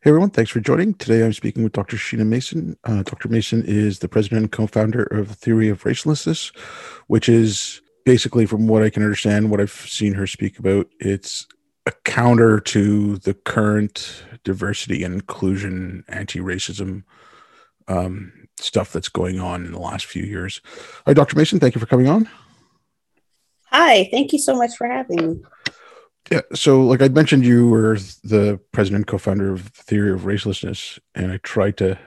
Hey everyone, thanks for joining. Today I'm speaking with Dr. Sheena Mason. Uh, Dr. Mason is the president and co founder of the Theory of Racelessness, which is basically, from what I can understand, what I've seen her speak about, it's a counter to the current diversity and inclusion, anti racism um, stuff that's going on in the last few years. Hi, Dr. Mason, thank you for coming on. Hi, thank you so much for having me. Yeah. So, like I mentioned, you were the president co-founder of the Theory of Racelessness, and I tried to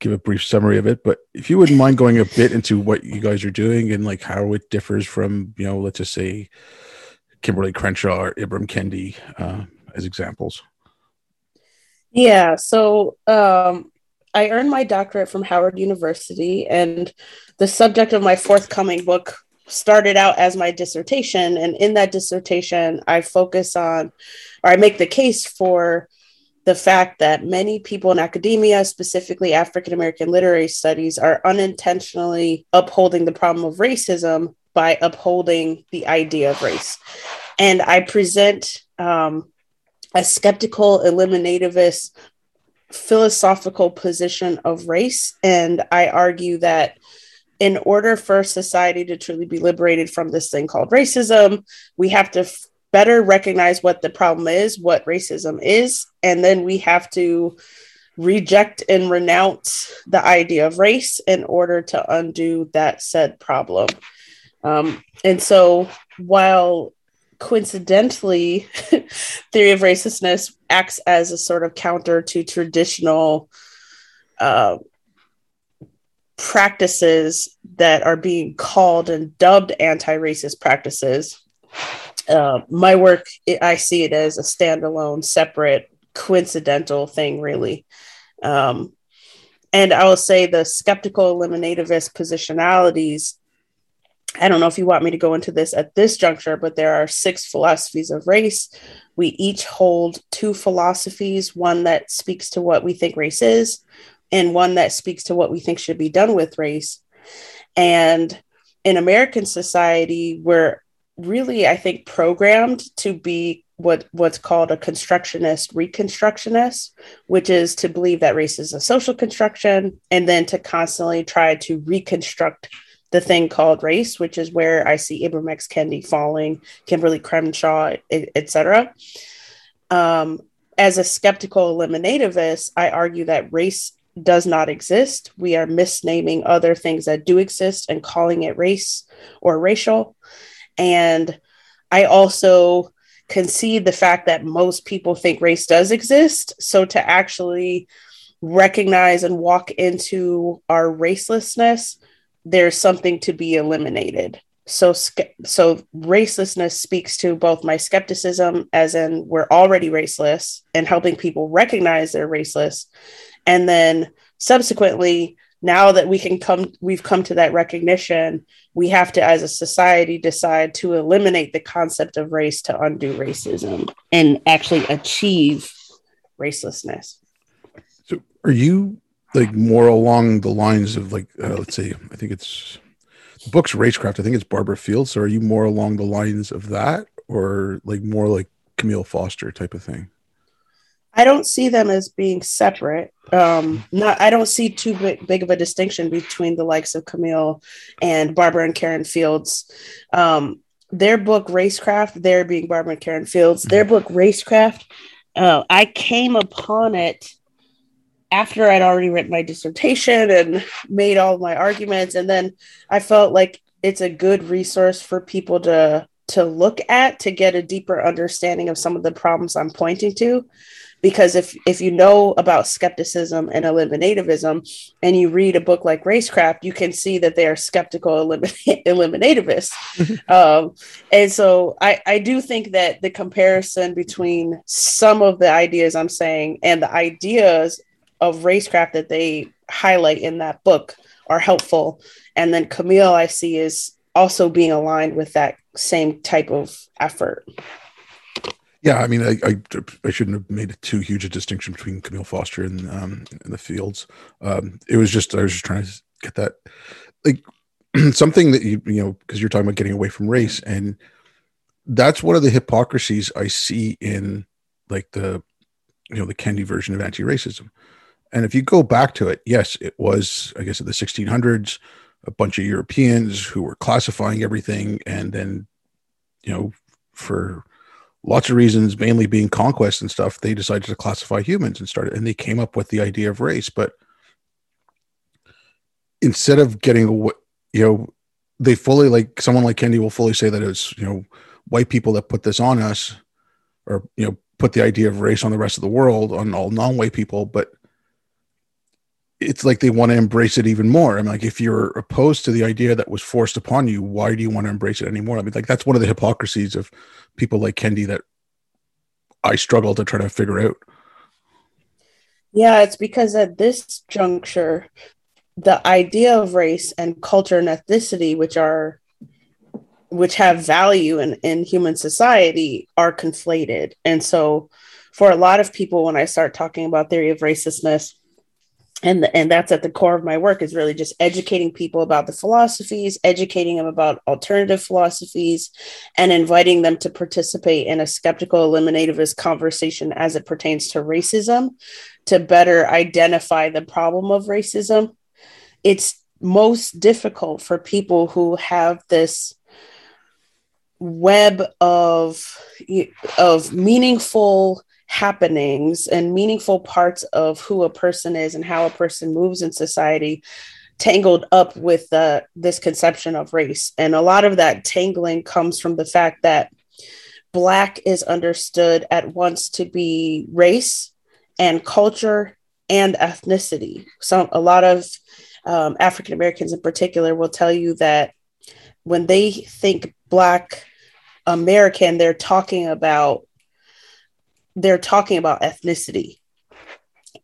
give a brief summary of it. But if you wouldn't mind going a bit into what you guys are doing and like how it differs from, you know, let's just say Kimberlé Crenshaw or Ibram Kendi uh, as examples. Yeah. So, um, I earned my doctorate from Howard University, and the subject of my forthcoming book started out as my dissertation. And in that dissertation, I focus on, or I make the case for the fact that many people in academia, specifically African American literary studies, are unintentionally upholding the problem of racism by upholding the idea of race. And I present um, a skeptical, eliminativist, philosophical position of race. And I argue that in order for society to truly be liberated from this thing called racism, we have to f- better recognize what the problem is, what racism is, and then we have to reject and renounce the idea of race in order to undo that said problem. Um, and so, while coincidentally, theory of racelessness acts as a sort of counter to traditional uh, practices that are being called and dubbed anti-racist practices. Uh, my work i see it as a standalone separate coincidental thing really. Um, and i will say the skeptical eliminativist positionalities i don't know if you want me to go into this at this juncture but there are six philosophies of race. We each hold two philosophies one that speaks to what we think race is and one that speaks to what we think should be done with race. And in American society, we're really, I think, programmed to be what what's called a constructionist reconstructionist, which is to believe that race is a social construction, and then to constantly try to reconstruct the thing called race, which is where I see Ibram X. Kendi falling, kimberlé Crenshaw, etc. Um, as a skeptical eliminativist, I argue that race does not exist. We are misnaming other things that do exist and calling it race or racial. And I also concede the fact that most people think race does exist. So to actually recognize and walk into our racelessness, there's something to be eliminated. So, so racelessness speaks to both my skepticism, as in we're already raceless, and helping people recognize they're raceless, and then subsequently now that we can come we've come to that recognition we have to as a society decide to eliminate the concept of race to undo racism and actually achieve racelessness. So are you like more along the lines of like uh, let's say i think it's the book's racecraft i think it's barbara fields. So are you more along the lines of that or like more like camille foster type of thing I don't see them as being separate. Um, not I don't see too big, big of a distinction between the likes of Camille and Barbara and Karen Fields. Um, their book Racecraft, their being Barbara and Karen Fields, their book Racecraft, uh, I came upon it after I'd already written my dissertation and made all my arguments, and then I felt like it's a good resource for people to to look at to get a deeper understanding of some of the problems I'm pointing to because if if you know about skepticism and eliminativism and you read a book like racecraft you can see that they are skeptical elimin- eliminativists. Um, and so I, I do think that the comparison between some of the ideas i'm saying and the ideas of racecraft that they highlight in that book are helpful. And then camille i see is also being aligned with that same type of effort yeah, I mean, I, I, I shouldn't have made too huge a distinction between Camille Foster and um and the Fields. Um, it was just I was just trying to get that like something that you you know because you're talking about getting away from race and that's one of the hypocrisies I see in like the you know the Kendi version of anti-racism. And if you go back to it, yes, it was I guess in the 1600s a bunch of Europeans who were classifying everything, and then you know for lots of reasons, mainly being conquest and stuff, they decided to classify humans and started, and they came up with the idea of race. But instead of getting, you know, they fully like someone like Kendi will fully say that it's you know white people that put this on us, or you know put the idea of race on the rest of the world on all non-white people, but it's like they want to embrace it even more. I'm like, if you're opposed to the idea that was forced upon you, why do you want to embrace it anymore? I mean, like that's one of the hypocrisies of people like Kendi that I struggle to try to figure out. Yeah, it's because at this juncture, the idea of race and culture and ethnicity, which are which have value in, in human society, are conflated. And so for a lot of people, when I start talking about theory of racelessness, and and that's at the core of my work is really just educating people about the philosophies educating them about alternative philosophies and inviting them to participate in a skeptical eliminativist conversation as it pertains to racism to better identify the problem of racism. It's most difficult for people who have this web of of meaningful happenings and meaningful parts of who a person is and how a person moves in society tangled up with uh, this conception of race. And a lot of that tangling comes from the fact that Black is understood at once to be race and culture and ethnicity. So, a lot of um, African Americans in particular will tell you that when they think Black American, they're talking about they're talking about ethnicity.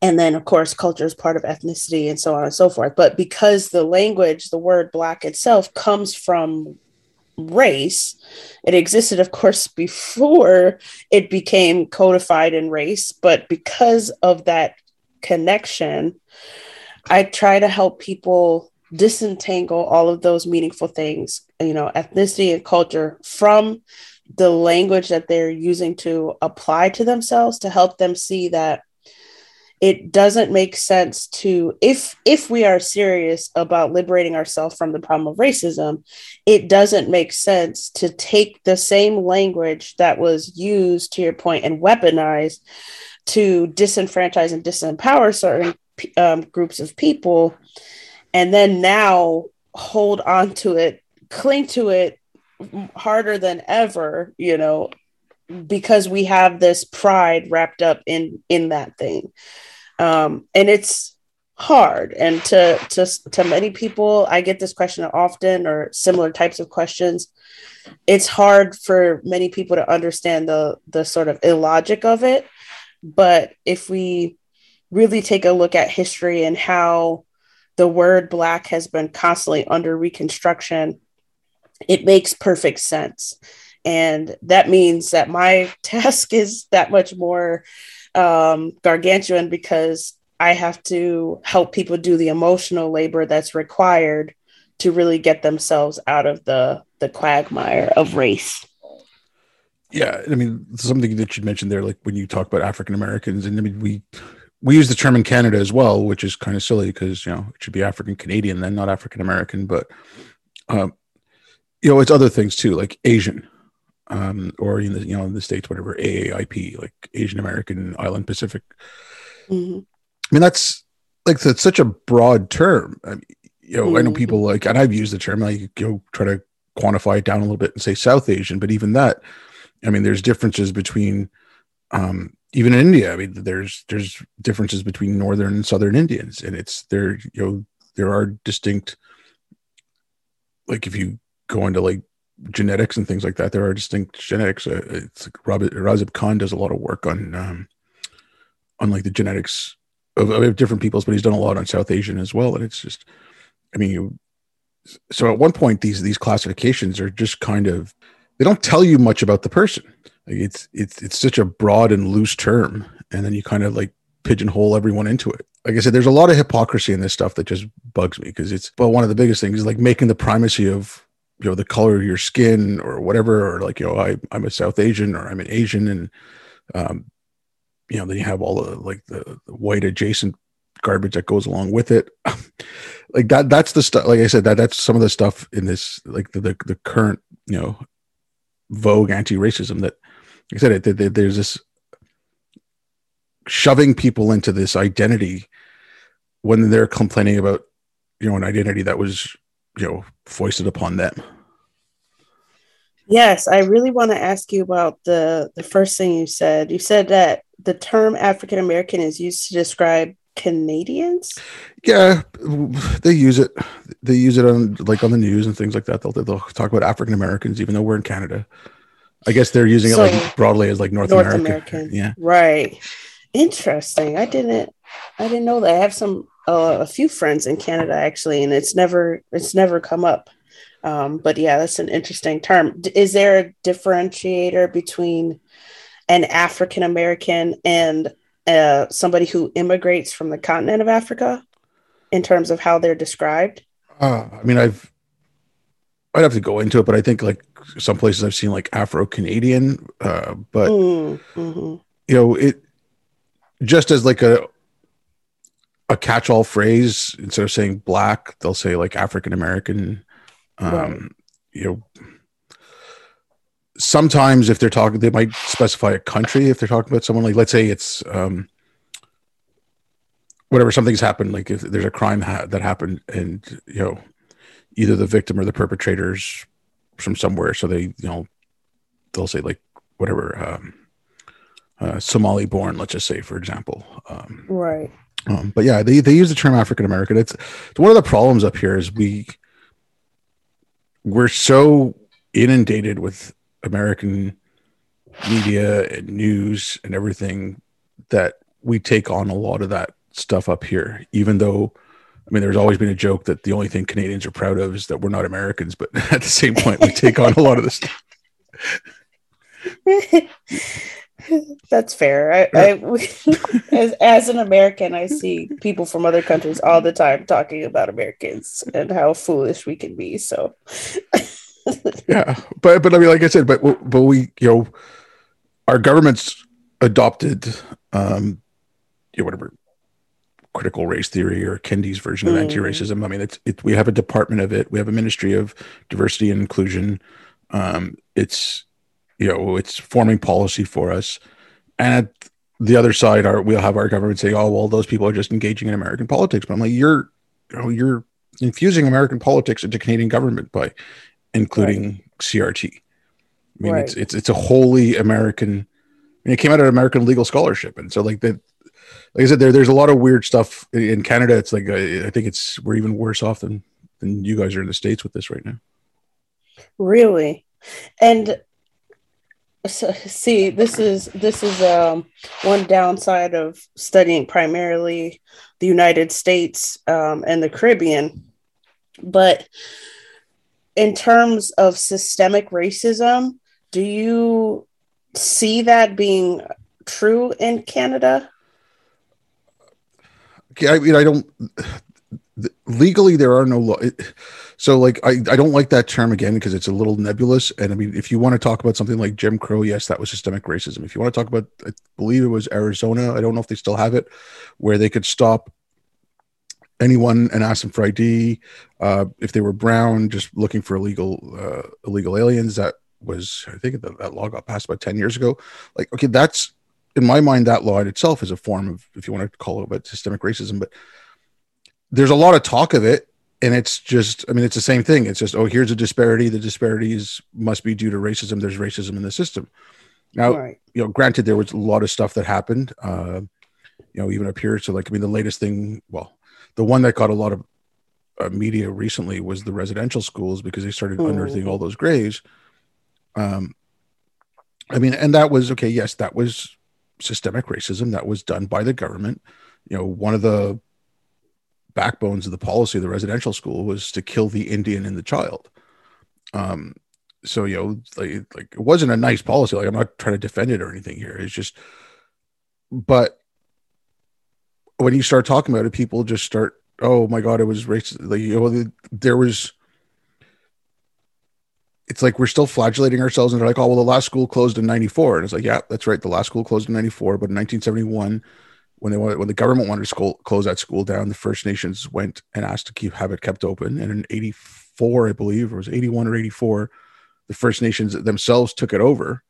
And then of course culture is part of ethnicity and so on and so forth. But because the language the word black itself comes from race it existed of course before it became codified in race. But because of that connection i try to help people disentangle all of those meaningful things you know ethnicity and culture from the language that they're using to apply to themselves to help them see that it doesn't make sense to if if we are serious about liberating ourselves from the problem of racism it doesn't make sense to take the same language that was used to your point and weaponized to disenfranchise and disempower certain um, groups of people and then now hold on to it cling to it harder than ever, you know, because we have this pride wrapped up in in that thing. Um, and it's hard. And to to to many people i get this question often or similar types of questions. It's hard for many people to understand the the sort of illogic of it. But if we really take a look at history and how the word black has been constantly under reconstruction it makes perfect sense. And that means that my task is that much more um, gargantuan because I have to help people do the emotional labor that's required to really get themselves out of the the quagmire of race. Yeah, I mean something that you mentioned there, like when you talk about African Americans, and I mean we we use the term in Canada as well, which is kind of silly because you know it should be African Canadian then, not African American. But um, you know, it's other things too, like Asian, um, or in the you know in the states, whatever AAIP, like Asian American Island Pacific. Mm-hmm. I mean, that's like that's such a broad term. I mean, you know, mm-hmm. I know people mm-hmm. like, and I've used the term. Like, you know, try to quantify it down a little bit and say South Asian, but even that, I mean, there's differences between, um, even in India. I mean, there's there's differences between northern and southern Indians, and it's there. You know, there are distinct. Like if you go into like genetics and things like that. There are distinct genetics. Uh, it's like Robert Razib Khan does a lot of work on um, on like the genetics of, of, different peoples, but he's done a lot on South Asian as well. And it's just, I mean, you, so at one point these these classifications are just kind of they don't tell you much about the person. Like it's it's it's such a broad and loose term, and then you kind of like pigeonhole everyone into it. Like I said, there's a lot of hypocrisy in this stuff that just bugs me because it's well, one of the biggest things is like making the primacy of you know the color of your skin or whatever or like you know I, i'm a south asian or i'm an asian and um, you know, then you have all the like the, the white adjacent garbage that goes along with it. like that, that's the stuff. Like I said, that that's some of the stuff in this, like the the, the current, you know, vogue anti-racism that, like I said, it, it, there's this shoving people into this identity when they're complaining about, you know, an identity that was, you know, foisted upon them. Yes, I really want to ask you about the the first thing you said. You said that the term African American is used to describe Canadians. Yeah, they use it. They use it on like on the news and things like that. They'll they'll talk about African Americans, even though we're in Canada. I guess they're using so, it like broadly as like North, North America. American. Yeah, right. Interesting. I didn't. I didn't know that. I have some uh, a few friends in Canada actually, and it's never it's never come up. Um, but yeah, that's an interesting term. Is there a differentiator between an African American and uh, somebody who immigrates from the continent of Africa in terms of how they're described? Uh, I mean, I've I'd have to go into it, but I think like some places I've seen like Afro Canadian, uh, but mm, mm-hmm. you know it just as like a a catch-all phrase instead of saying black, they'll say like African American um, right. You know, sometimes if they're talking, they might specify a country. If they're talking about someone like, let's say it's um, whatever something's happened, like if there's a crime ha- that happened, and you know, either the victim or the perpetrators from somewhere, so they you know they'll say like whatever um, uh, Somali born, let's just say for example, um, right. Um, but yeah, they, they use the term African American. It's, it's one of the problems up here is we we're so inundated with American media and news and everything that we take on a lot of that stuff up here, even though I mean, there's always been a joke that the only thing Canadians are proud of is that we're not Americans, but at the same point, we take on a lot of this stuff. That's fair. I, I as, as an American, I see people from other countries all the time talking about Americans and how foolish we can be. So, yeah, but but I mean, like I said, but but we you know, our government's adopted, um, you know, whatever critical race theory or Kendi's version of mm. anti-racism. I mean, it's it, we have a department of it. We have a ministry of diversity and inclusion. Um, it's you know it's forming policy for us. And at the other side are we'll have our government say oh well those people are just engaging in american politics. But i'm like you're you know you're infusing american politics into canadian government by including right. crt i mean right. it's it's it's a wholly american I mean, it came out of american legal scholarship. And so like that like i said there there's a lot of weird stuff in canada. It's like i think it's we're even worse off than than you guys are in the states with this right now. Really? And so, see this is this is um, one downside of studying primarily the united states um, and the caribbean. But in terms of systemic racism do you see that being true in canada? I mean i don't legally there are no law so like I, I don't like that term again because it's a little nebulous. And i mean if you want to talk about something like jim crow yes that was systemic racism. If you want to talk about i believe it was arizona i don't know if they still have it where they could stop anyone and ask them for id uh, if they were brown just looking for illegal uh, illegal aliens that was i think that, that law got passed about 10 years ago. Like okay that's in my mind that law in itself is a form of if you want to call it about systemic racism but there's a lot of talk of it and it's just i mean it's the same thing. It's just oh here's a disparity. The disparities must be due to racism. There's racism in the system. Now right. you know granted there was a lot of stuff that happened uh you know even up here. To like i mean the latest thing well the one that got a lot of uh, media recently was the residential schools because they started mm. unearthing all those graves. Um i mean and that was okay yes that was systemic racism that was done by the government. You know one of the backbones of the policy of the residential school was to kill the Indian in the child. Um, so you know, like, like it wasn't a nice policy. Like I'm not trying to defend it or anything here. It's just, but when you start talking about it, people just start, oh my god, it was racist. Like you know, there was it's like we're still flagellating ourselves and they're like, oh, well, the last school closed in 94. And it's like, yeah, that's right. The last school closed in 94. But in 1971, when they wanted, when the government wanted to school, close that school down, the First Nations went and asked to keep have it kept open. And in 84, I believe, or it was 81 or 84, the First Nations themselves took it over.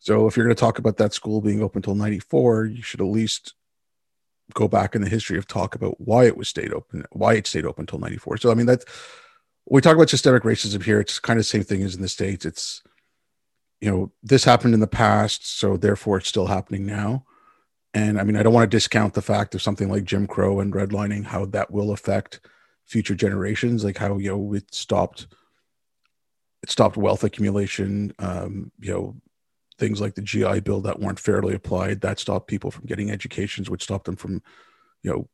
So if you're going to talk about that school being open until 94, you should at least go back in the history of talk about why it was stayed open, why it stayed open until 94. So, I mean, that's, we talk about systemic racism here. It's kind of the same thing as in the States. It's, you know, this happened in the past, so therefore it's still happening now. And I mean, I don't want to discount the fact of something like Jim Crow and redlining, how that will affect future generations, like how, you know, it stopped, it stopped wealth accumulation, um, you know, things like the GI Bill that weren't fairly applied, that stopped people from getting educations, which stopped them from, you know,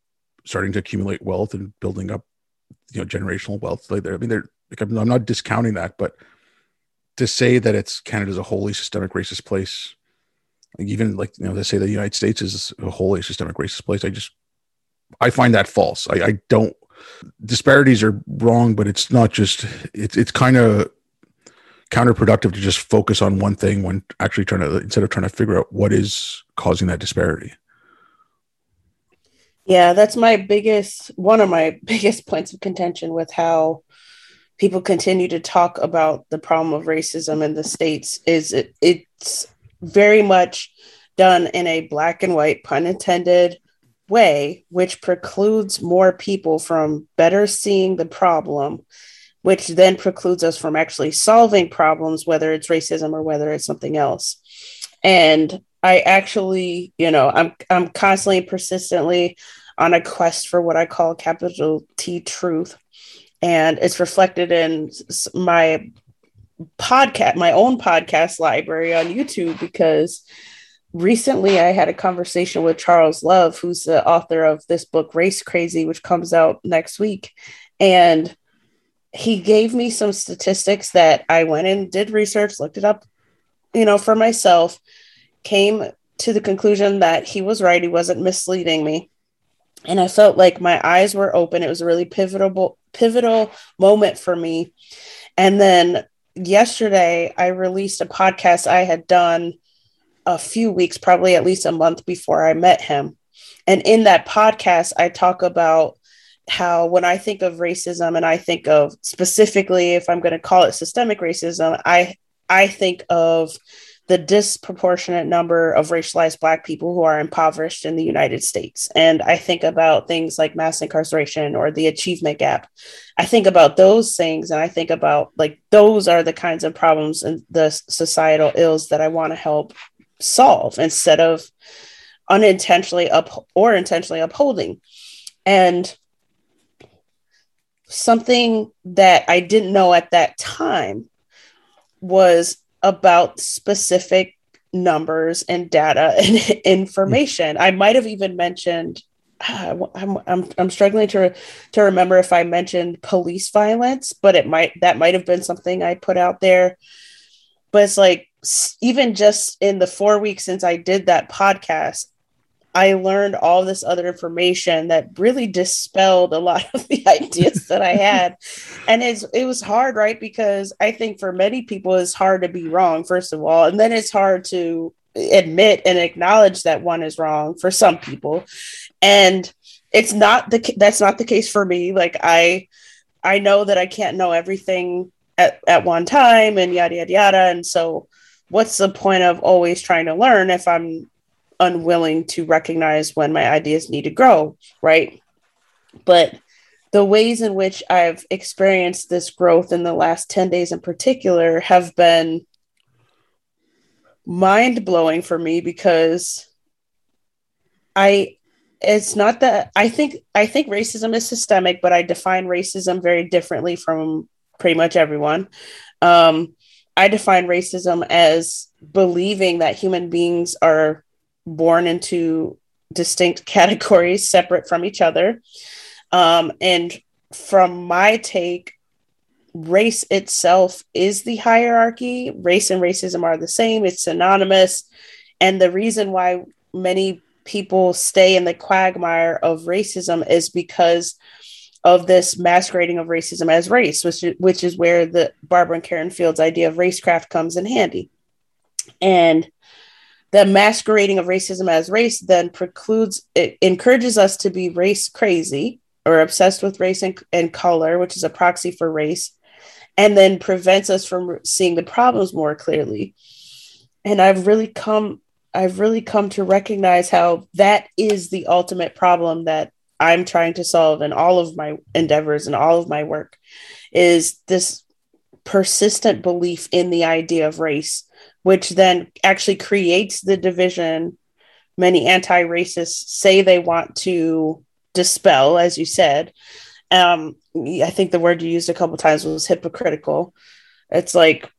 starting to accumulate wealth and building up you know generational wealth. Like i mean they're like I'm, I'm not discounting that but to say that it's canada's a wholly systemic racist place even like you know they say the united states is a wholly systemic racist place. I just i find that false. I, I don't disparities are wrong but it's not just it's it's kind of counterproductive to just focus on one thing when actually trying to instead of trying to figure out what is causing that disparity. Yeah, that's my biggest one of my biggest points of contention with how people continue to talk about the problem of racism in the states is it, it's very much done in a black and white pun intended way which precludes more people from better seeing the problem which then precludes us from actually solving problems whether it's racism or whether it's something else and i actually you know i'm i'm constantly persistently on a quest for what I call capital T truth. And it's reflected in my podcast, my own podcast library on YouTube, because recently I had a conversation with Charles Love, who's the author of this book, Race Crazy, which comes out next week. And he gave me some statistics that I went and did research, looked it up, you know, for myself, came to the conclusion that he was right. He wasn't misleading me and I felt like my eyes were open. It was a really pivotal pivotal moment for me. And then yesterday I released a podcast I had done a few weeks, probably at least a month before I met him. And in that podcast I talk about how when I think of racism and I think of specifically if I'm going to call it systemic racism, I I think of the disproportionate number of racialized Black people who are impoverished in the United States. And I think about things like mass incarceration or the achievement gap. I think about those things and I think about like those are the kinds of problems and the societal ills that I want to help solve instead of unintentionally up or intentionally upholding. And something that I didn't know at that time was about specific numbers and data and information. I might have even mentioned I'm, I'm, I'm struggling to to remember if I mentioned police violence, but it might that might have been something I put out there. But it's like even just in the four weeks since I did that podcast, I learned all this other information that really dispelled a lot of the ideas that I had. And it's it was hard, right? Because I think for many people it's hard to be wrong, first of all, and then it's hard to admit and acknowledge that one is wrong for some people. And it's not the that's not the case for me. Like I I know that I can't know everything at, at one time and yada yada yada. And so what's the point of always trying to learn if I'm unwilling to recognize when my ideas need to grow, right? But the ways in which I've experienced this growth in the last 10 days in particular have been mind blowing for me because I it's not that I think I think racism is systemic, but I define racism very differently from pretty much everyone. Um, I define racism as believing that human beings are born into distinct categories separate from each other. Um, and from my take, race itself is the hierarchy. Race and racism are the same, it's synonymous. And the reason why many people stay in the quagmire of racism is because of this masquerading of racism as race, which which is where the Barbara and Karen Fields idea of racecraft comes in handy. And the masquerading of racism as race then precludes it encourages us to be race crazy or obsessed with race and, and color, which is a proxy for race, and then prevents us from seeing the problems more clearly. And I've really come I've really come to recognize how that is the ultimate problem that I'm trying to solve in all of my endeavors and all of my work is this persistent belief in the idea of race, which then actually creates the division many anti racists say they want to dispel, as you said. Um, I think the word you used a couple times was hypocritical. It's like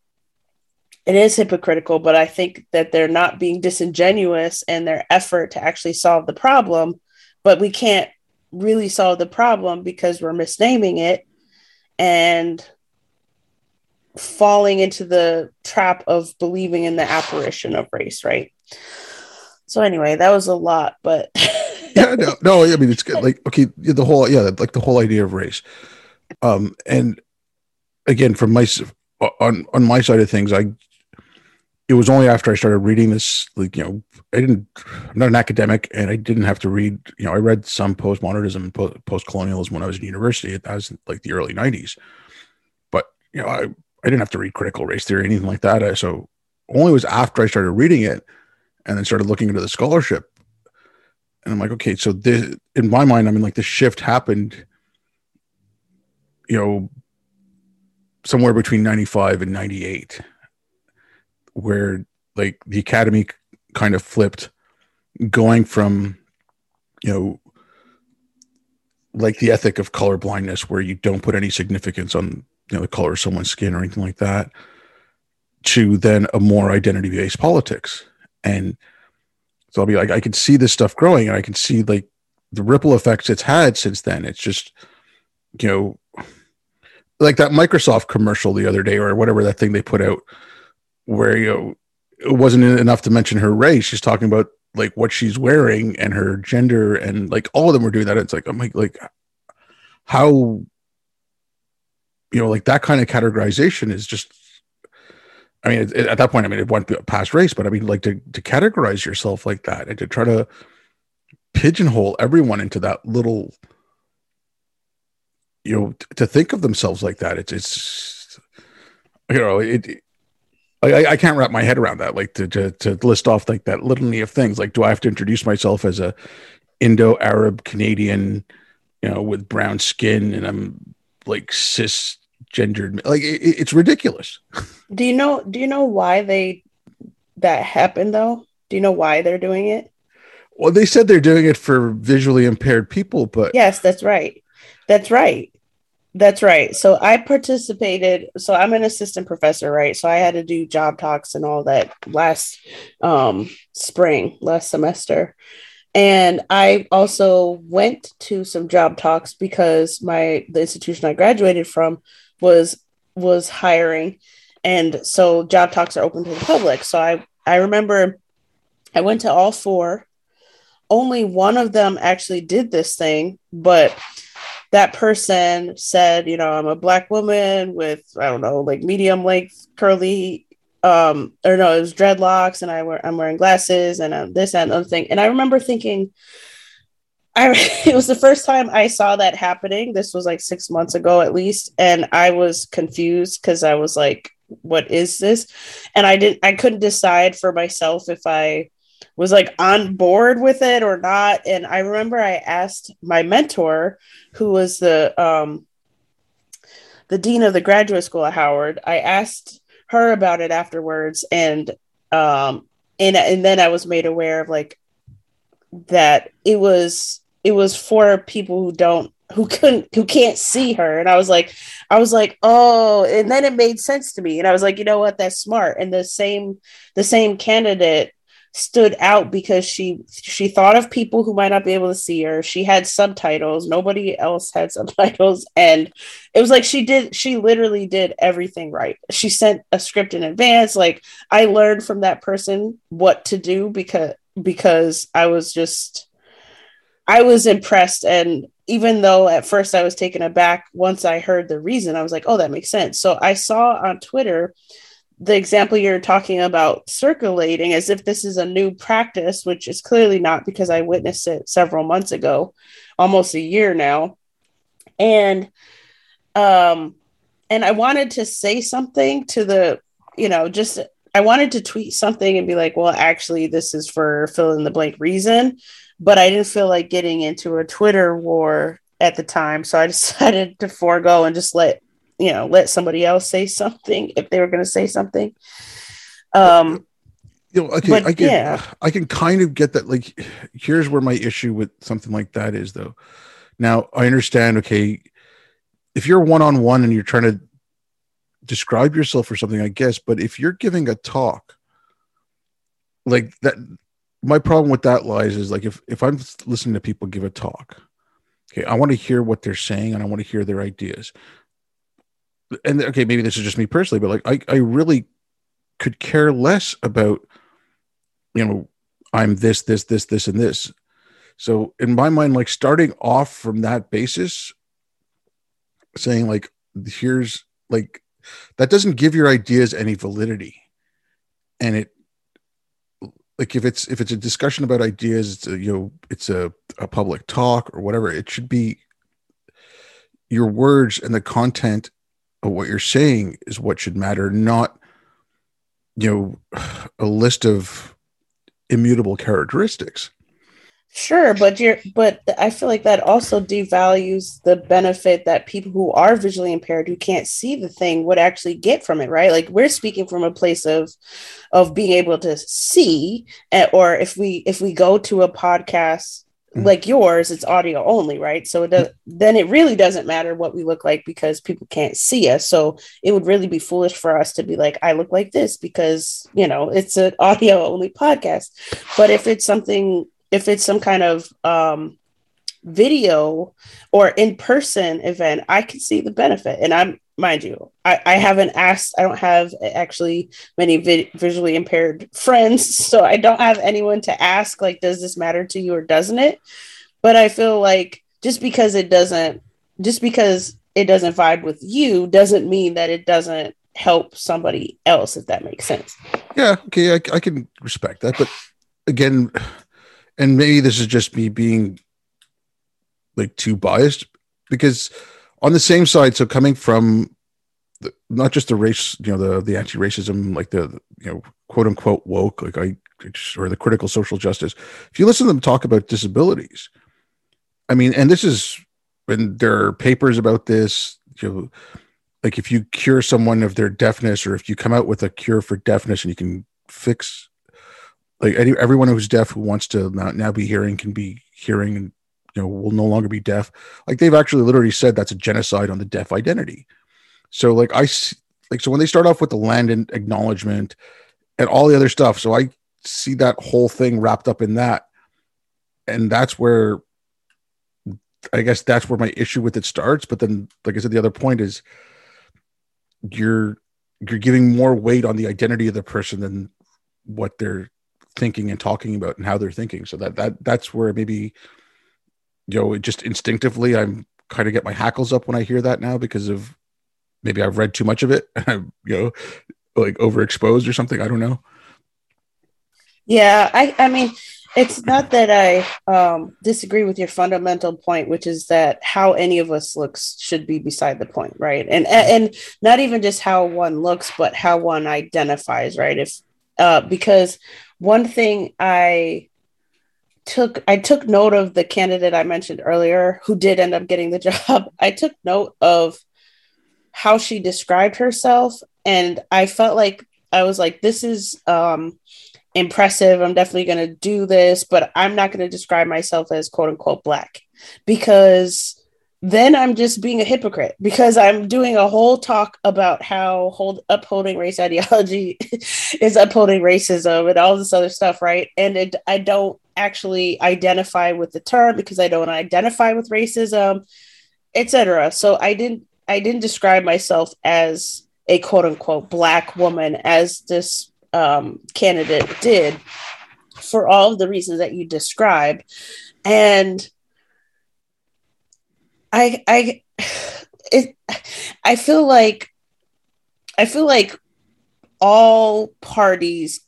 it is hypocritical, but I think that they're not being disingenuous in their effort to actually solve the problem. But we can't really solve the problem because we're misnaming it and falling into the trap of believing in the apparition of race, right? So anyway, that was a lot, but yeah, no, no, I mean it's good. Like okay, the whole yeah, like the whole idea of race, um, and again from my on on my side of things, I it was only after I started reading this, like, you know, I didn't, I'm not an academic and I didn't have to read, you know, I read some postmodernism and post colonialism when I was in university. That was like the early 90s. But, you know, I, I didn't have to read critical race theory, or anything like that. So only was after I started reading it and then started looking into the scholarship. And I'm like, okay, so this, in my mind, I mean, like the shift happened, you know, somewhere between 95 and 98 where like the academy kind of flipped going from you know like the ethic of color blindness where you don't put any significance on you know the color of someone's skin or anything like that to then a more identity based politics and so i'll be like i can see this stuff growing and i can see like the ripple effects it's had since then it's just you know like that microsoft commercial the other day or whatever that thing they put out where you know it wasn't enough to mention her race. She's talking about like what she's wearing and her gender, and like all of them were doing that. It's like I'm like like how you know like that kind of categorization is just. I mean, it, it, at that point, I mean, it went past race, but I mean, like to to categorize yourself like that and to try to pigeonhole everyone into that little, you know, to think of themselves like that. It's it's you know it I, I can't wrap my head around that. Like to, to to list off like that litany of things. Like, do I have to introduce myself as a Indo-Arab Canadian, you know, with brown skin, and I'm like cisgendered? Like, it, it's ridiculous. Do you know? Do you know why they that happened though? Do you know why they're doing it? Well, they said they're doing it for visually impaired people, but yes, that's right. That's right. That's right. So I participated. So I'm an assistant professor, right? So I had to do job talks and all that last um, spring, last semester. And I also went to some job talks because my the institution I graduated from was was hiring. And so job talks are open to the public. So I I remember I went to all four. Only one of them actually did this thing, but that person said, you know, I'm a black woman with, I don't know, like medium length curly, um, or no, it was dreadlocks and I wear, I'm wearing glasses and um, this and other thing. And I remember thinking, I, it was the first time I saw that happening. This was like six months ago at least. And I was confused because I was like, what is this? And I didn't, I couldn't decide for myself if I, was like on board with it or not. And I remember I asked my mentor, who was the um, the dean of the graduate school at Howard. I asked her about it afterwards, and um, and and then I was made aware of like that it was it was for people who don't who couldn't who can't see her. And i was like i was like oh and then it made sense to me. And i was like you know what? That's smart. And the same the same candidate stood out because she she thought of people who might not be able to see her. She had subtitles. Nobody else had subtitles. And it was like she did she literally did everything right. She sent a script in advance. Like i learned from that person what to do because because i was just i was impressed and even though at first I was taken aback, once I heard the reason, I was like, oh, that makes sense. So I saw on Twitter the example you're talking about circulating as if this is a new practice, which is clearly not because I witnessed it several months ago, almost a year now. And um and I wanted to say something to the, you know, just I wanted to tweet something and be like, well, actually, this is for fill in the blank reason. But I didn't feel like getting into a Twitter war at the time. So I decided to forego and just let, you know, let somebody else say something if they were going to say something. Um, you know, okay, but, I can, yeah. I can kind of get that. Like, here's where my issue with something like that is, though. Now, I understand, okay, if you're one on one and you're trying to describe yourself or something, I guess. But if you're giving a talk, like that, my problem with that lies is like if if I'm listening to people give a talk, okay, I want to hear what they're saying and I want to hear their ideas. And okay, maybe this is just me personally, but like I I really could care less about, you know, I'm this this this this and this. So in my mind, like starting off from that basis, saying like here's like that doesn't give your ideas any validity. And it like if it's if it's a discussion about ideas it's a you know it's a, a public talk or whatever it should be your words and the content of what you're saying is what should matter not you know a list of immutable characteristics Sure, but you're but I feel like that also devalues the benefit that people who are visually impaired who can't see the thing would actually get from it, right? Like we're speaking from a place of of being able to see eh, or if we if we go to a podcast mm-hmm. like yours it's audio only right so it does then it really doesn't matter what we look like because people can't see us so it would really be foolish for us to be like i look like this because you know it's an audio only podcast but if it's something if it's some kind of um, video or in person event, I can see the benefit. And I'm, mind you, I, I haven't asked, I don't have actually many vi- visually impaired friends. So I don't have anyone to ask, like, does this matter to you or doesn't it? But I feel like just because it doesn't, just because it doesn't vibe with you doesn't mean that it doesn't help somebody else, if that makes sense. Yeah. Okay. I, I can respect that. But again, and maybe this is just me being like too biased because on the same side so coming from the, not just the race you know the the anti-racism like the you know quote unquote woke like i or the critical social justice if you listen to them talk about disabilities i mean and this is when there are papers about this you know like if you cure someone of their deafness or if you come out with a cure for deafness and you can fix like any, everyone who's deaf who wants to now, now be hearing can be hearing and you know will no longer be deaf. Like they've actually literally said that's a genocide on the deaf identity. So like i like so when they start off with the land and acknowledgement and all the other stuff so i see that whole thing wrapped up in that. And that's where i guess that's where my issue with it starts. But then like i said the other point is you're you're giving more weight on the identity of the person than what they're thinking and talking about and how they're thinking. So that that that's where maybe you know just instinctively I'm kind of get my hackles up when I hear that now because of maybe I've read too much of it I'm you know like overexposed or something. I don't know. Yeah, I I mean it's not that I um, disagree with your fundamental point, which is that how any of us looks should be beside the point, right? And and not even just how one looks, but how one identifies, right? If uh, because one thing I took I took note of the candidate I mentioned earlier who did end up getting the job. I took note of how she described herself and I felt like I was like this is um impressive. I'm definitely going to do this, but I'm not going to describe myself as quote unquote black because then I'm just being a hypocrite because I'm doing a whole talk about how hold, upholding race ideology is upholding racism and all this other stuff, right? And it, I don't actually identify with the term because I don't identify with racism, etc. So I didn't I didn't describe myself as a quote unquote black woman as this um, candidate did for all of the reasons that you described, and I I it I feel like I feel like all parties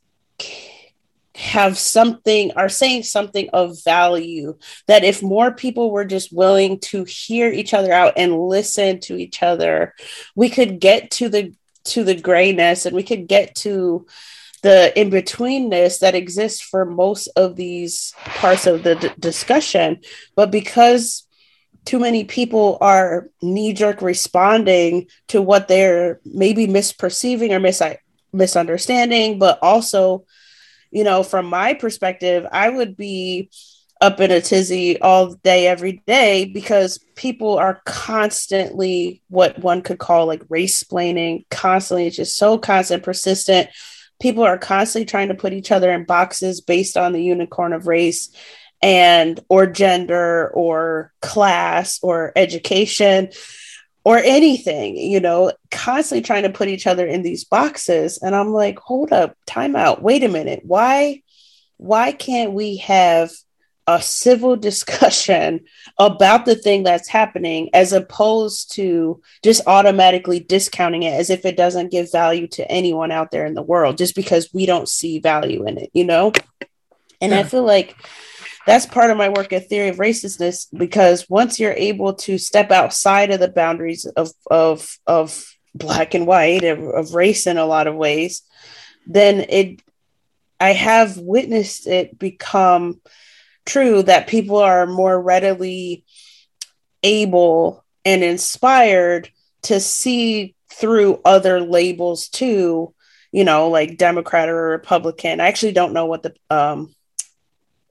have something are saying something of value that if more people were just willing to hear each other out and listen to each other we could get to the to the grayness and we could get to the in betweenness that exists for most of these parts of the d- discussion. But because too many people are knee jerk responding to what they're maybe misperceiving or mis- misunderstanding but also you know, from my perspective, I would be up in a tizzy all day, every day, because people are constantly what one could call like race splaining, constantly, it's just so constant, persistent. People are constantly trying to put each other in boxes based on the unicorn of race and or gender or class or education or anything, you know, constantly trying to put each other in these boxes. And I'm like, hold up, time out, wait a minute. Why, why can't we have a civil discussion about the thing that's happening as opposed to just automatically discounting it as if it doesn't give value to anyone out there in the world just because we don't see value in it, you know? And yeah. I feel like that's part of my work at theory of racelessness because once you're able to step outside of the boundaries of of of black and white of, of race in a lot of ways then it i have witnessed it become true that people are more readily able and inspired to see through other labels too you know like democrat or republican. I actually don't know what the um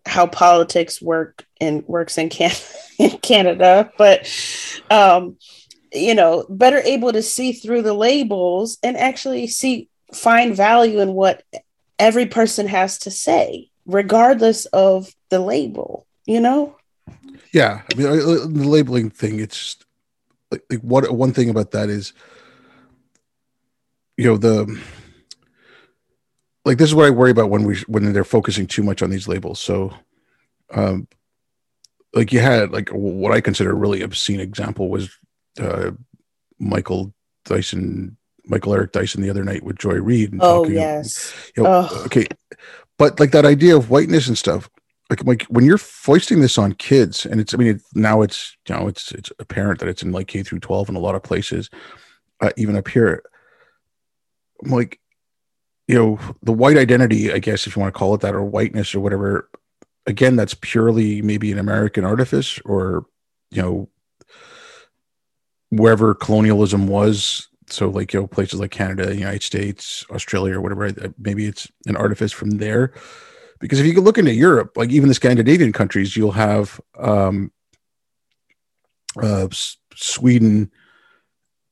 how politics work and works in, Can- in Canada, but um, you know, better able to see through the labels and actually see find value in what every person has to say, regardless of the label. You know. Yeah, I mean, the labeling thing. It's like, like what one thing about that is, you know, the like this is what I worry about when we when they're focusing too much on these labels. So, um, like you had like what I consider a really obscene example was uh, Michael Dyson, Michael Eric Dyson the other night with Joy Reid. oh yes. You know, oh. Okay, but like that idea of whiteness and stuff. Like, like when you're foisting this on kids, and it's I mean it, now it's you know it's it's apparent that it's in like K through 12 in a lot of places, uh, even up here. I'm like you know the white identity i guess if you want to call it that or whiteness or whatever again that's purely maybe an american artifice or you know wherever colonialism was. So like you know places like canada united states australia or whatever maybe it's an artifice from there. Because if you look into europe like even the scandinavian countries you'll have um uh sweden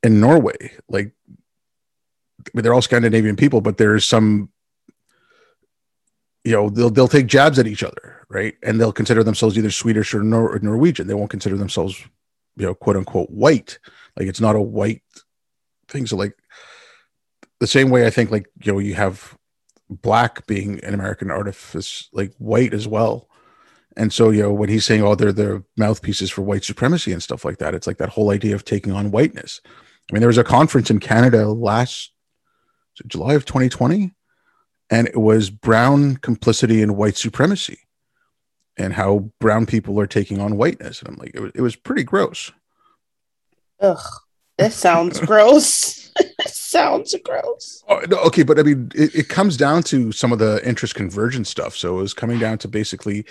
and norway. Like they're all Scandinavian people, but there's some, you know, they'll they'll take jabs at each other, right? And they'll consider themselves either Swedish or, Nor- or Norwegian. They won't consider themselves, you know, quote unquote white. Like it's not a white thing. So like the same way I think like you know you have black being an American artifice, like white as well. And so, you know, when he's saying, oh, they're the mouthpieces for white supremacy and stuff like that, it's like that whole idea of taking on whiteness. I mean, there was a conference in Canada last July of 2020, and it was brown complicity in white supremacy and how brown people are taking on whiteness. And I'm like, it was, it was pretty gross. Ugh, that sounds gross. sounds gross. Oh, no, okay, but I mean, it, it comes down to some of the interest convergence stuff. So it was coming down to basically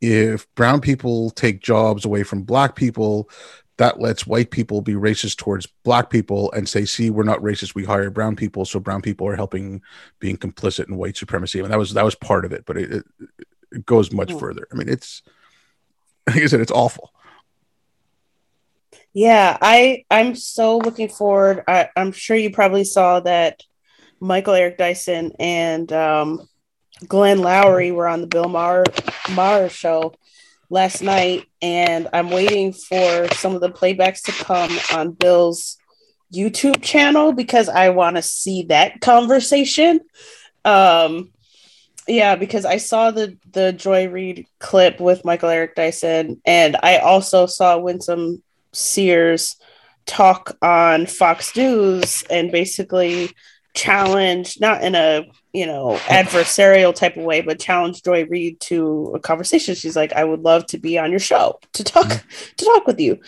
if brown people take jobs away from black people, that lets white people be racist towards black people and say, see, we're not racist. We hire brown people. So brown people are helping being complicit in white supremacy. I mean, that was, that was part of it, but it, it, it goes much further. I mean, it's, like I said, it's awful. Yeah. I, I'm so looking forward. I, I'm sure you probably saw that Michael Eric Dyson and, um, Glenn Loury were on the Bill Maher, Maher show last night, and I'm waiting for some of the playbacks to come on Bill's YouTube channel because I want to see that conversation. Um, yeah, because I saw the the Joy Reid clip with Michael Eric Dyson, and I also saw Winsome Sears talk on Fox News and basically challenge, not in a you know adversarial type of way, but challenge Joy Reid to a conversation. She's like, "I would love to be on your show to talk mm-hmm. to talk with you."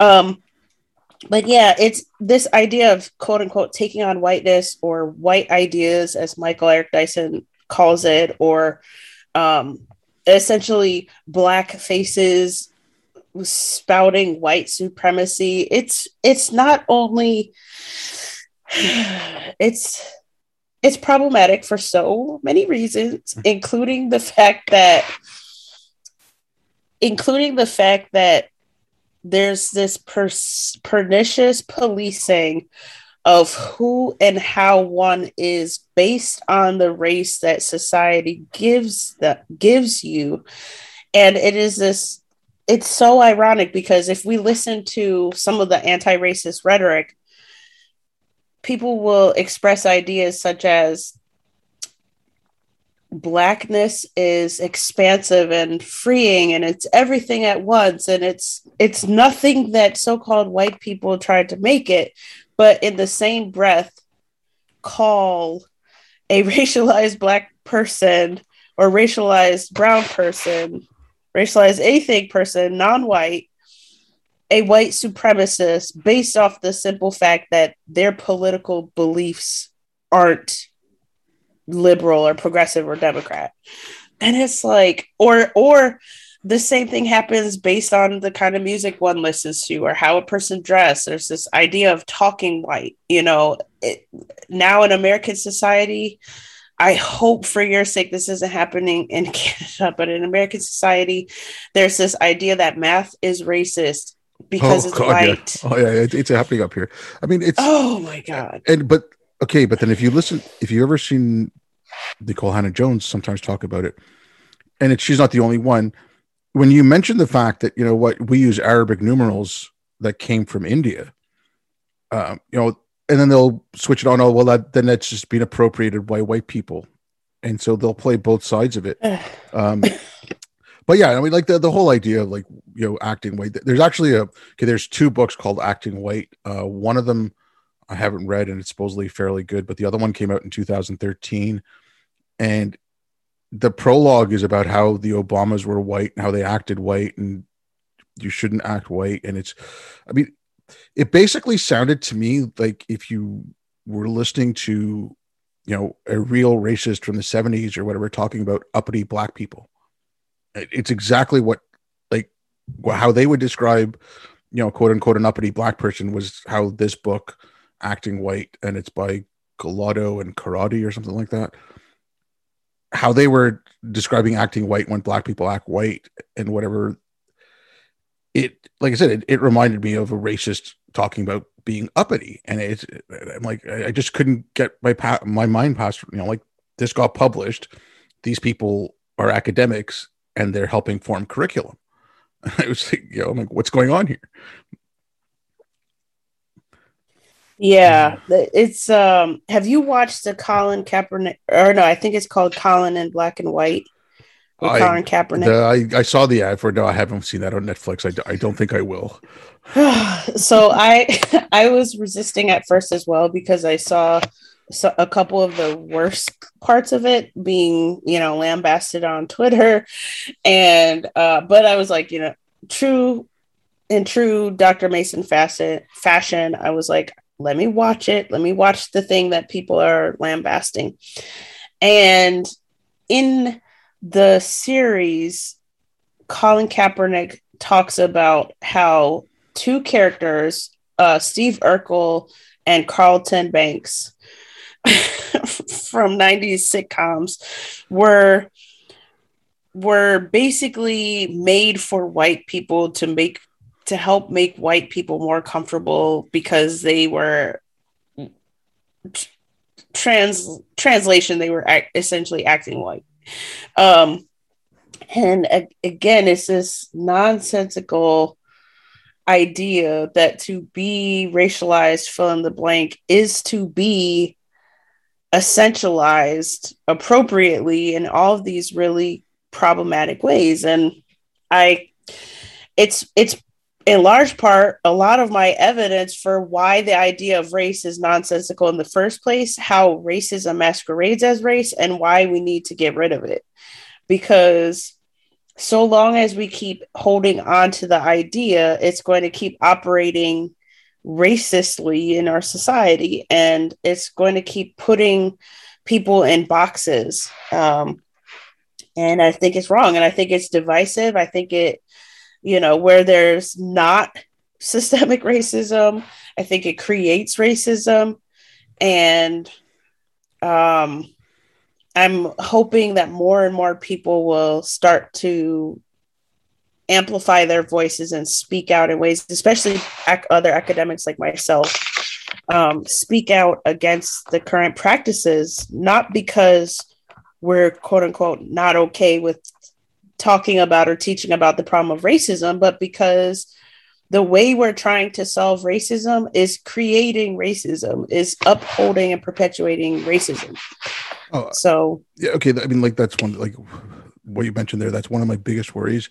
Um, but yeah, it's this idea of quote unquote taking on whiteness or white ideas, as Michael Eric Dyson calls it, or um, essentially black faces spouting white supremacy. It's it's not only it's it's problematic for so many reasons, including the fact that including the fact that there's this per- pernicious policing of who and how one is based on the race that society gives that gives you. And it is this it's so ironic because if we listen to some of the anti-racist rhetoric people will express ideas such as blackness is expansive and freeing and it's everything at once and it's it's nothing that so-called white people tried to make it but in the same breath call a racialized black person or racialized brown person racialized anything person non-white a white supremacist based off the simple fact that their political beliefs aren't liberal or progressive or democrat. And it's like or or the same thing happens based on the kind of music one listens to or how a person dressed there's this idea of talking white you know it, now in american society i hope for your sake this isn't happening in canada but in american society there's this idea that math is racist because oh, it's God, yeah. oh yeah it's happening up here i mean it's oh my god and but okay, but then if you listen, if you ever seen Nicole Hannah-Jones sometimes talk about it, and it, she's not the only one. When you mention the fact that you know what we use Arabic numerals that came from India, um, you know, and then they'll switch it on. Oh well, that then that's just being appropriated by white people, and so they'll play both sides of it. Um, but yeah, I mean, like the, the whole idea of like you know acting white. There's actually a okay. There's two books called Acting White. Uh, one of them I haven't read, and it's supposedly fairly good. But the other one came out in 2013, and the prologue is about how the Obamas were white and how they acted white, and you shouldn't act white. And it's, I mean, it basically sounded to me like if you were listening to, you know, a real racist from the 70s or whatever talking about uppity black people. It's exactly what, like, how they would describe, you know, quote unquote, an uppity black person was how this book acting white, and it's by Collado and Karate or something like that. How they were describing acting white when black people act white and whatever. It, like I said, it, it reminded me of a racist talking about being uppity, and it's I'm like I just couldn't get my pa- my mind past you know like this got published. These people are academics and they're helping form curriculum. I was like, you know, I'm like, what's going on here? Yeah, it's um. Have you watched the Colin Kaepernick? Or no, I think it's called Colin in Black and White. I, Colin Kaepernick. The, I, I saw the ad for no, I haven't seen that on Netflix. I, I don't think I will. so I I was resisting at first as well because I saw so a couple of the worst parts of it being you know lambasted on Twitter, and uh, but I was like you know true in true Dr. Mason fashion fashion I was like let me watch it. Let me watch the thing that people are lambasting. And in the series, Colin Kaepernick talks about how two characters, uh, Steve Urkel and Carlton Banks from 90s sitcoms, were were basically made for white people to make to help make white people more comfortable because they were trans translation they were act, essentially acting white. Um and uh, again it's this nonsensical idea that to be racialized fill in the blank is to be essentialized appropriately in all of these really problematic ways and i it's it's in large part, a lot of my evidence for why the idea of race is nonsensical in the first place, how racism masquerades as race, and why we need to get rid of it. Because so long as we keep holding on to the idea, it's going to keep operating racistly in our society and it's going to keep putting people in boxes. Um, and I think it's wrong. And I think it's divisive. I think it you know, where there's not systemic racism, I think it creates racism. And um, I'm hoping that more and more people will start to amplify their voices and speak out in ways, especially ac- other academics like myself, um, speak out against the current practices, not because we're quote unquote not okay with talking about or teaching about the problem of racism, but because the way we're trying to solve racism is creating racism, is upholding and perpetuating racism. Oh, so yeah, okay. I mean, like that's one like what you mentioned there. That's one of my biggest worries.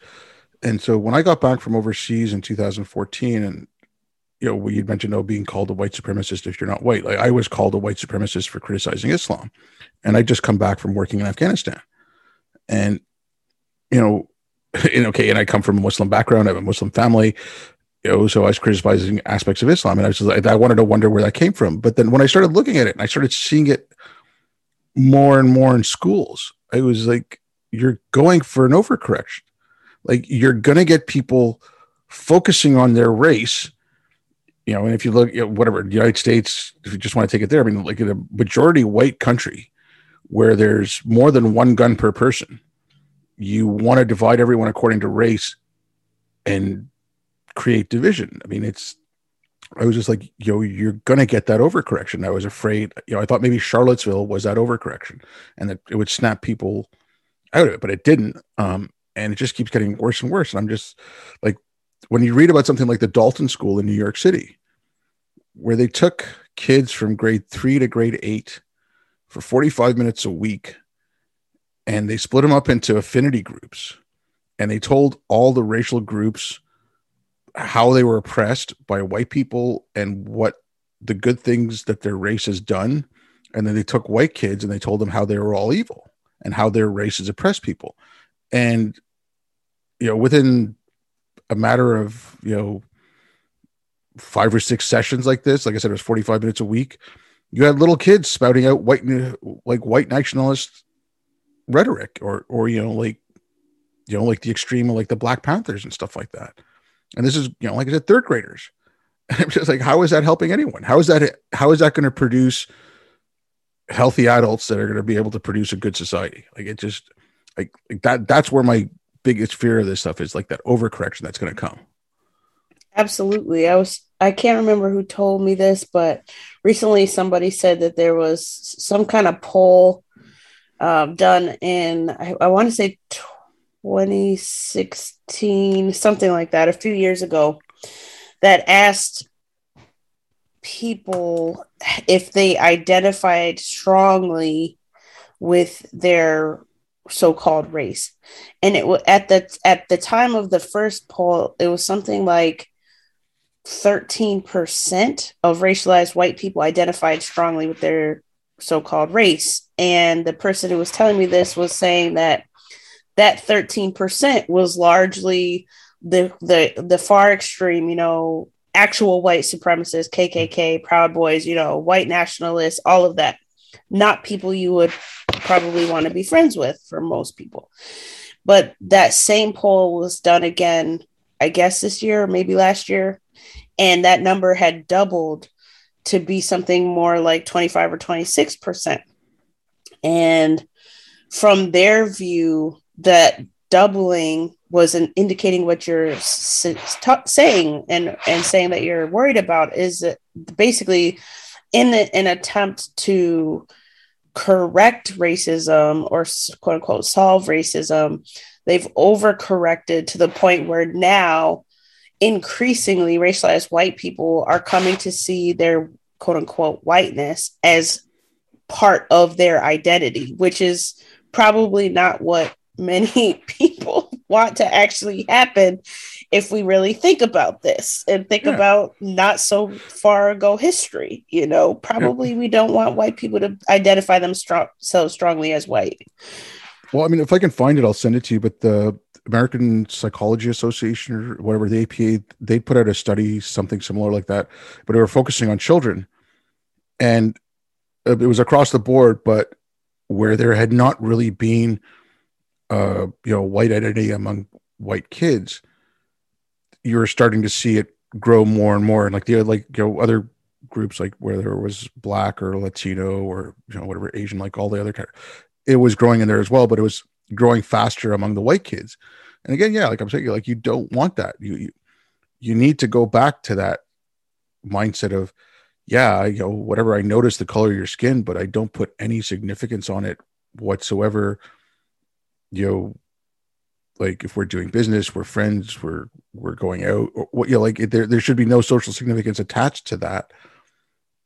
And so when I got back from overseas in 2014, and you know, we you mentioned oh, being called a white supremacist if you're not white. Like I was called a white supremacist for criticizing Islam, and I just come back from working in Afghanistan, and you know, and okay, and I come from a Muslim background, I have a Muslim family, you know, so I was criticizing aspects of Islam, and I was like, I wanted to wonder where that came from. But then when I started looking at it, and I started seeing it more and more in schools, I was like, you're going for an overcorrection. Like you're gonna get people focusing on their race you know, and if you look at whatever the United States, if you just want to take it there, I mean, like in a majority white country where there's more than one gun per person, you want to divide everyone according to race and create division. I mean, it's I was just like, yo, you're gonna get that overcorrection. I was afraid, you know, I thought maybe Charlottesville was that overcorrection and that it would snap people out of it, but it didn't. Um, and it just keeps getting worse and worse. And I'm just like, when you read about something like the Dalton School in New York City, where they took kids from grade three to grade eight for 45 minutes a week and they split them up into affinity groups and they told all the racial groups how they were oppressed by white people and what the good things that their race has done and then they took white kids and they told them how they were all evil and how their race has oppressed people and you know within a matter of you know five or six sessions like this like i said it was 45 minutes a week you had little kids spouting out white like white nationalist rhetoric or or you know like you know like the extreme like the black panthers and stuff like that. And this is you know like i said third graders. And i'm just like how is that helping anyone? How is that how is that going to produce healthy adults that are going to be able to produce a good society? Like it just like, like that that's where my biggest fear of this stuff is like that overcorrection that's going to come. Absolutely. I was i can't remember who told me this but recently somebody said that there was some kind of poll um, done in, I, I want to say 2016, something like that, a few years ago, that asked people if they identified strongly with their so-called race. And it was at the at the time of the first poll it was something like 13% of racialized white people identified strongly with their so-called race. And the person who was telling me this was saying that that 13% was largely the the the far extreme you know actual white supremacists kkk proud boys you know white nationalists all of that not people you would probably want to be friends with for most people but that same poll was done again i guess this year or maybe last year and that number had doubled to be something more like 25 or 26%. And from their view, that doubling was an indicating what you're saying and, and saying that you're worried about is that basically in the, an attempt to correct racism or quote unquote solve racism, they've overcorrected to the point where now increasingly racialized white people are coming to see their quote unquote whiteness as part of their identity, which is probably not what many people want to actually happen if we really think about this and think yeah. about not so far ago history. You know, probably yeah. we don't want white people to identify themselves so strongly as white. Well, I mean, if I can find it, I'll send it to you. But the American Psychology Association or whatever, the APA, they put out a study, something similar like that, but they were focusing on children. And uh, it was across the board, but where there had not really been, uh, you know, white identity among white kids, you're starting to see it grow more and more. And like the like you know other groups like where there was black or Latino or you know whatever Asian, like all the other kind, it was growing in there as well. But it was growing faster among the white kids. And again, yeah, like I'm saying, like you don't want that. You you, you need to go back to that mindset of yeah, you know, whatever I notice the color of your skin, but I don't put any significance on it whatsoever. You know, like if we're doing business, we're friends, we're we're going out, what you know, like there there should be no social significance attached to that.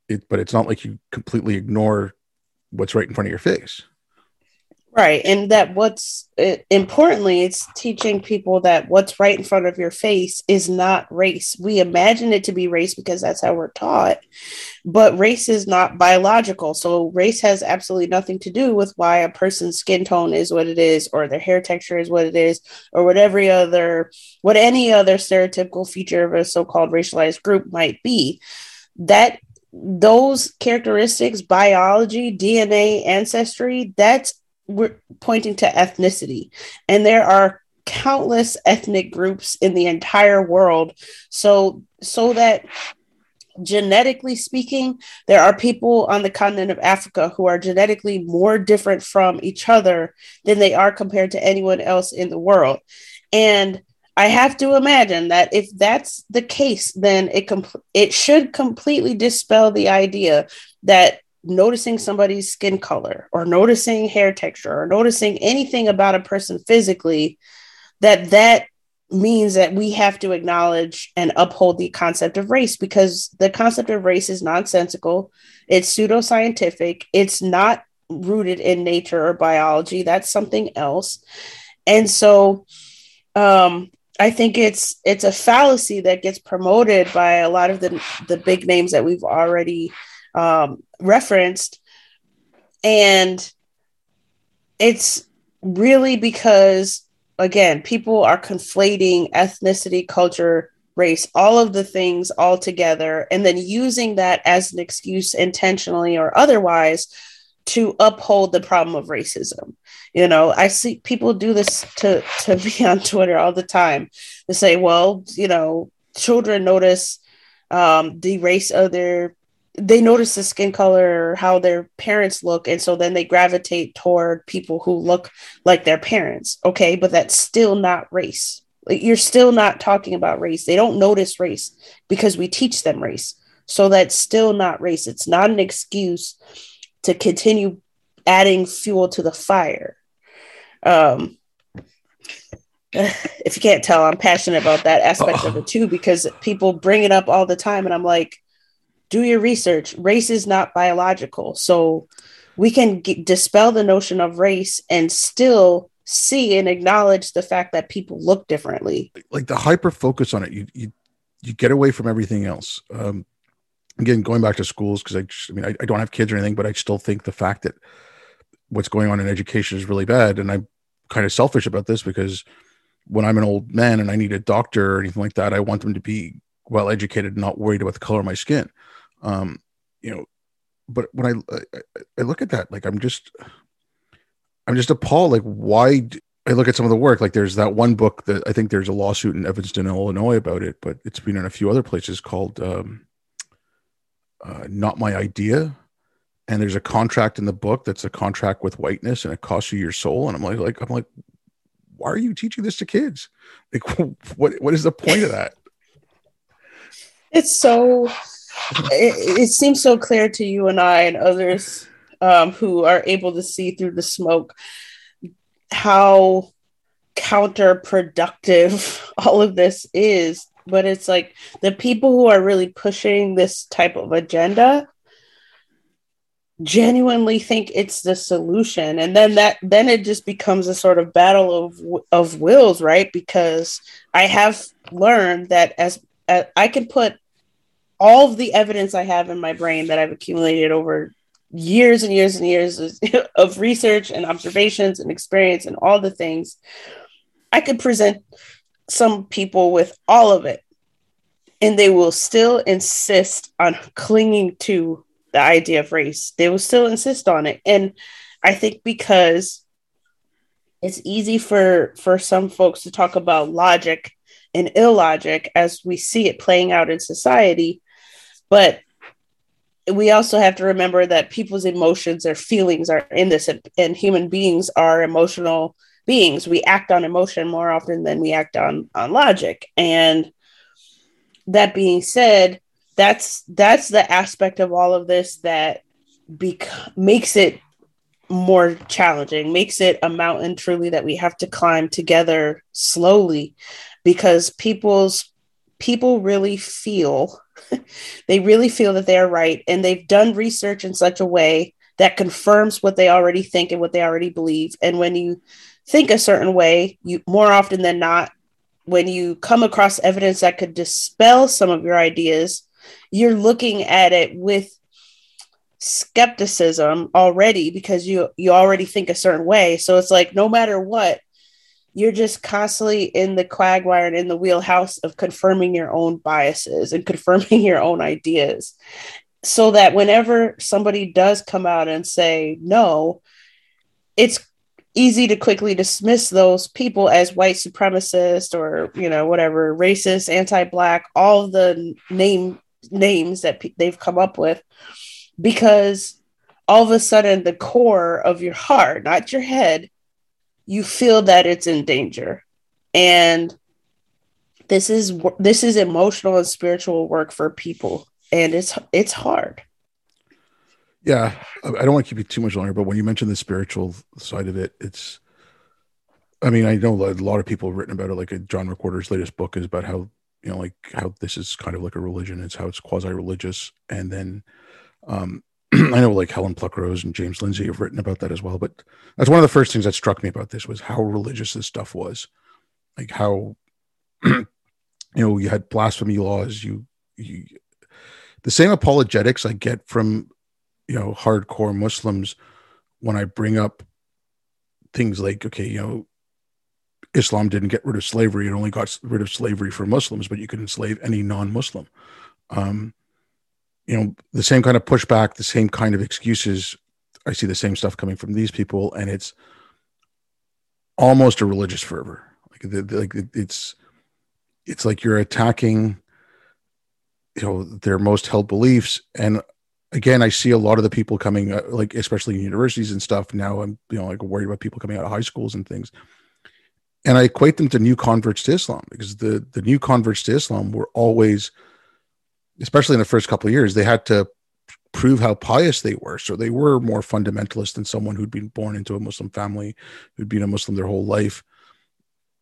It, but it's not like you completely ignore what's right in front of your face. Right. And that what's it, importantly, it's teaching people that what's right in front of your face is not race. We imagine it to be race because that's how we're taught, but race is not biological. So race has absolutely nothing to do with why a person's skin tone is what it is, or their hair texture is what it is, or what every other, what any other stereotypical feature of a so called racialized group might be. That those characteristics, biology, DNA, ancestry, that's we're pointing to ethnicity. And there are countless ethnic groups in the entire world. So so that genetically speaking there are people on the continent of africa who are genetically more different from each other than they are compared to anyone else in the world. And I have to imagine that if that's the case, then it com- it should completely dispel the idea that noticing somebody's skin color or noticing hair texture or noticing anything about a person physically that that means that we have to acknowledge and uphold the concept of race because the concept of race is nonsensical. It's pseudoscientific. It's not rooted in nature or biology. That's something else. And so um I think it's it's a fallacy that gets promoted by a lot of the the big names that we've already um, referenced. And it's really because, again, people are conflating ethnicity, culture, race, all of the things all together, and then using that as an excuse intentionally or otherwise to uphold the problem of racism. You know, I see people do this to to me on Twitter all the time. to say, well, you know, children notice um, the race of their they notice the skin color or how their parents look and so then they gravitate toward people who look like their parents okay? But that's still not race. Like you're still not talking about race. They don't notice race because we teach them race. So that's still not race. It's not an excuse to continue adding fuel to the fire. Um if you can't tell i'm passionate about that aspect of it too because people bring it up all the time and i'm like do your research. Race is not biological. So we can dispel the notion of race and still see and acknowledge the fact that people look differently. Like the hyper focus on it, you you, you get away from everything else. Um, again, going back to schools because I, I mean, I, I don't have kids or anything, but I still think the fact that what's going on in education is really bad, and I'm kind of selfish about this because when I'm an old man and I need a doctor or anything like that, I want them to be well educated, not worried about the color of my skin um you know but when I, I, I look at that like i'm just i'm just appalled like why i look at some of the work like there's that one book that i think there's a lawsuit in evanston illinois about it but it's been in a few other places called um uh, not my idea. And there's a contract in the book that's a contract with whiteness and it costs you your soul. And i'm like like i'm like why are you teaching this to kids? Like what what is the point of that? It's so it, it, seems so clear to you and I and others um, who are able to see through the smoke how counterproductive all of this is. But it's like the people who are really pushing this type of agenda, genuinely think it's the solution and then that then it just becomes a sort of battle of of wills right because i have learned that as, as i can put all of the evidence i have in my brain that i've accumulated over years and years and years of research and observations and experience and all the things i could present some people with all of it and they will still insist on clinging to the idea of race. They will still insist on it. And I think because it's easy for for some folks to talk about logic and illogic as we see it playing out in society, but we also have to remember that people's emotions their feelings are in this and, and human beings are emotional beings. We act on emotion more often than we act on on logic. And that being said that's that's the aspect of all of this that bec- makes it more challenging makes it a mountain truly that we have to climb together slowly because people's people really feel they really feel that they're right and they've done research in such a way that confirms what they already think and what they already believe. And when you think a certain way you more often than not when you come across evidence that could dispel some of your ideas you're looking at it with skepticism already because you you already think a certain way. So it's like no matter what you're just constantly in the quagmire and in the wheelhouse of confirming your own biases and confirming your own ideas. So that whenever somebody does come out and say no it's easy to quickly dismiss those people as white supremacist or you know whatever racist anti-black all the name names that p- they've come up with because all of a sudden the core of your heart not your head you feel that it's in danger. And this is this is emotional and spiritual work for people. And it's it's hard. Yeah i don't want to keep you too much longer but when you mention the spiritual side of it it's i mean i know a lot of people have written about it like john McWhorter's latest book is about how you know like how this is kind of like a religion. It's how it's quasi-religious. And then um i know like helen pluckrose and james lindsay have written about that as well but that's one of the first things that struck me about this was how religious this stuff was like how you know you had blasphemy laws you you the same apologetics i get from you know hardcore muslims when i bring up things like okay you know Islam didn't get rid of slavery; it only got rid of slavery for Muslims, but you could enslave any non-Muslim. Um, you know, the same kind of pushback, the same kind of excuses. I see the same stuff coming from these people, and it's almost a religious fervor. Like, the, the, like it's it's like you're attacking, you know, their most held beliefs. And again, I see a lot of the people coming, uh, like especially in universities and stuff. Now I'm, you know, like worried about people coming out of high schools and things and I equate them to new converts to Islam because the the new converts to Islam were always, especially in the first couple of years, they had to prove how pious they were. So they were more fundamentalist than someone who'd been born into a Muslim family, who'd been a Muslim their whole life,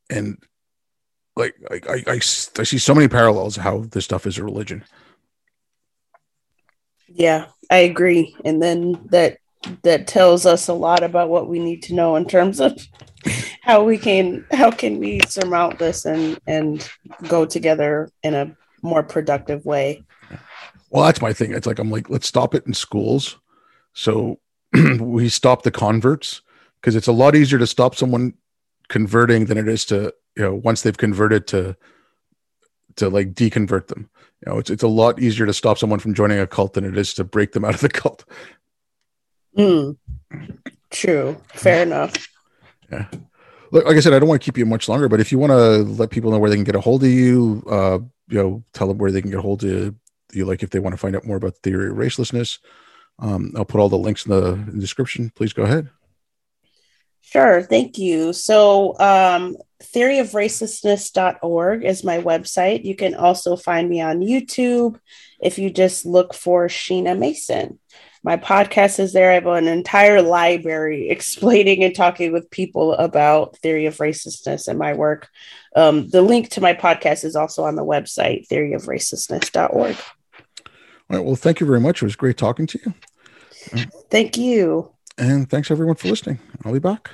and like I I, I, I see so many parallels how this stuff is a religion. Yeah, I agree, and then that that tells us a lot about what we need to know in terms of how we can how can we surmount this and and go together in a more productive way. Well that's my thing. It's like i'm like let's stop it in schools. So we stop the converts because it's a lot easier to stop someone converting than it is to you know once they've converted to to like deconvert them. You know it's it's a lot easier to stop someone from joining a cult than it is to break them out of the cult. Mm. true. Fair enough. Yeah. Look, like I said, I don't want to keep you much longer, but if you want to let people know where they can get a hold of you, uh, you know, tell them where they can get hold of you, like if they want to find out more about the theory of racelessness. Um, I'll put all the links in the, in the description. Please go ahead. Sure, thank you. So, um, theoryofracelessness.org is my website. You can also find me on YouTube if you just look for Sheena Mason my podcast is there. I have an entire library explaining and talking with people about theory of racelessness and my work. Um, the link to my podcast is also on the website, theoryofracelessness.org. All right. Well, thank you very much. It was great talking to you. Thank you. And thanks everyone for listening. I'll be back.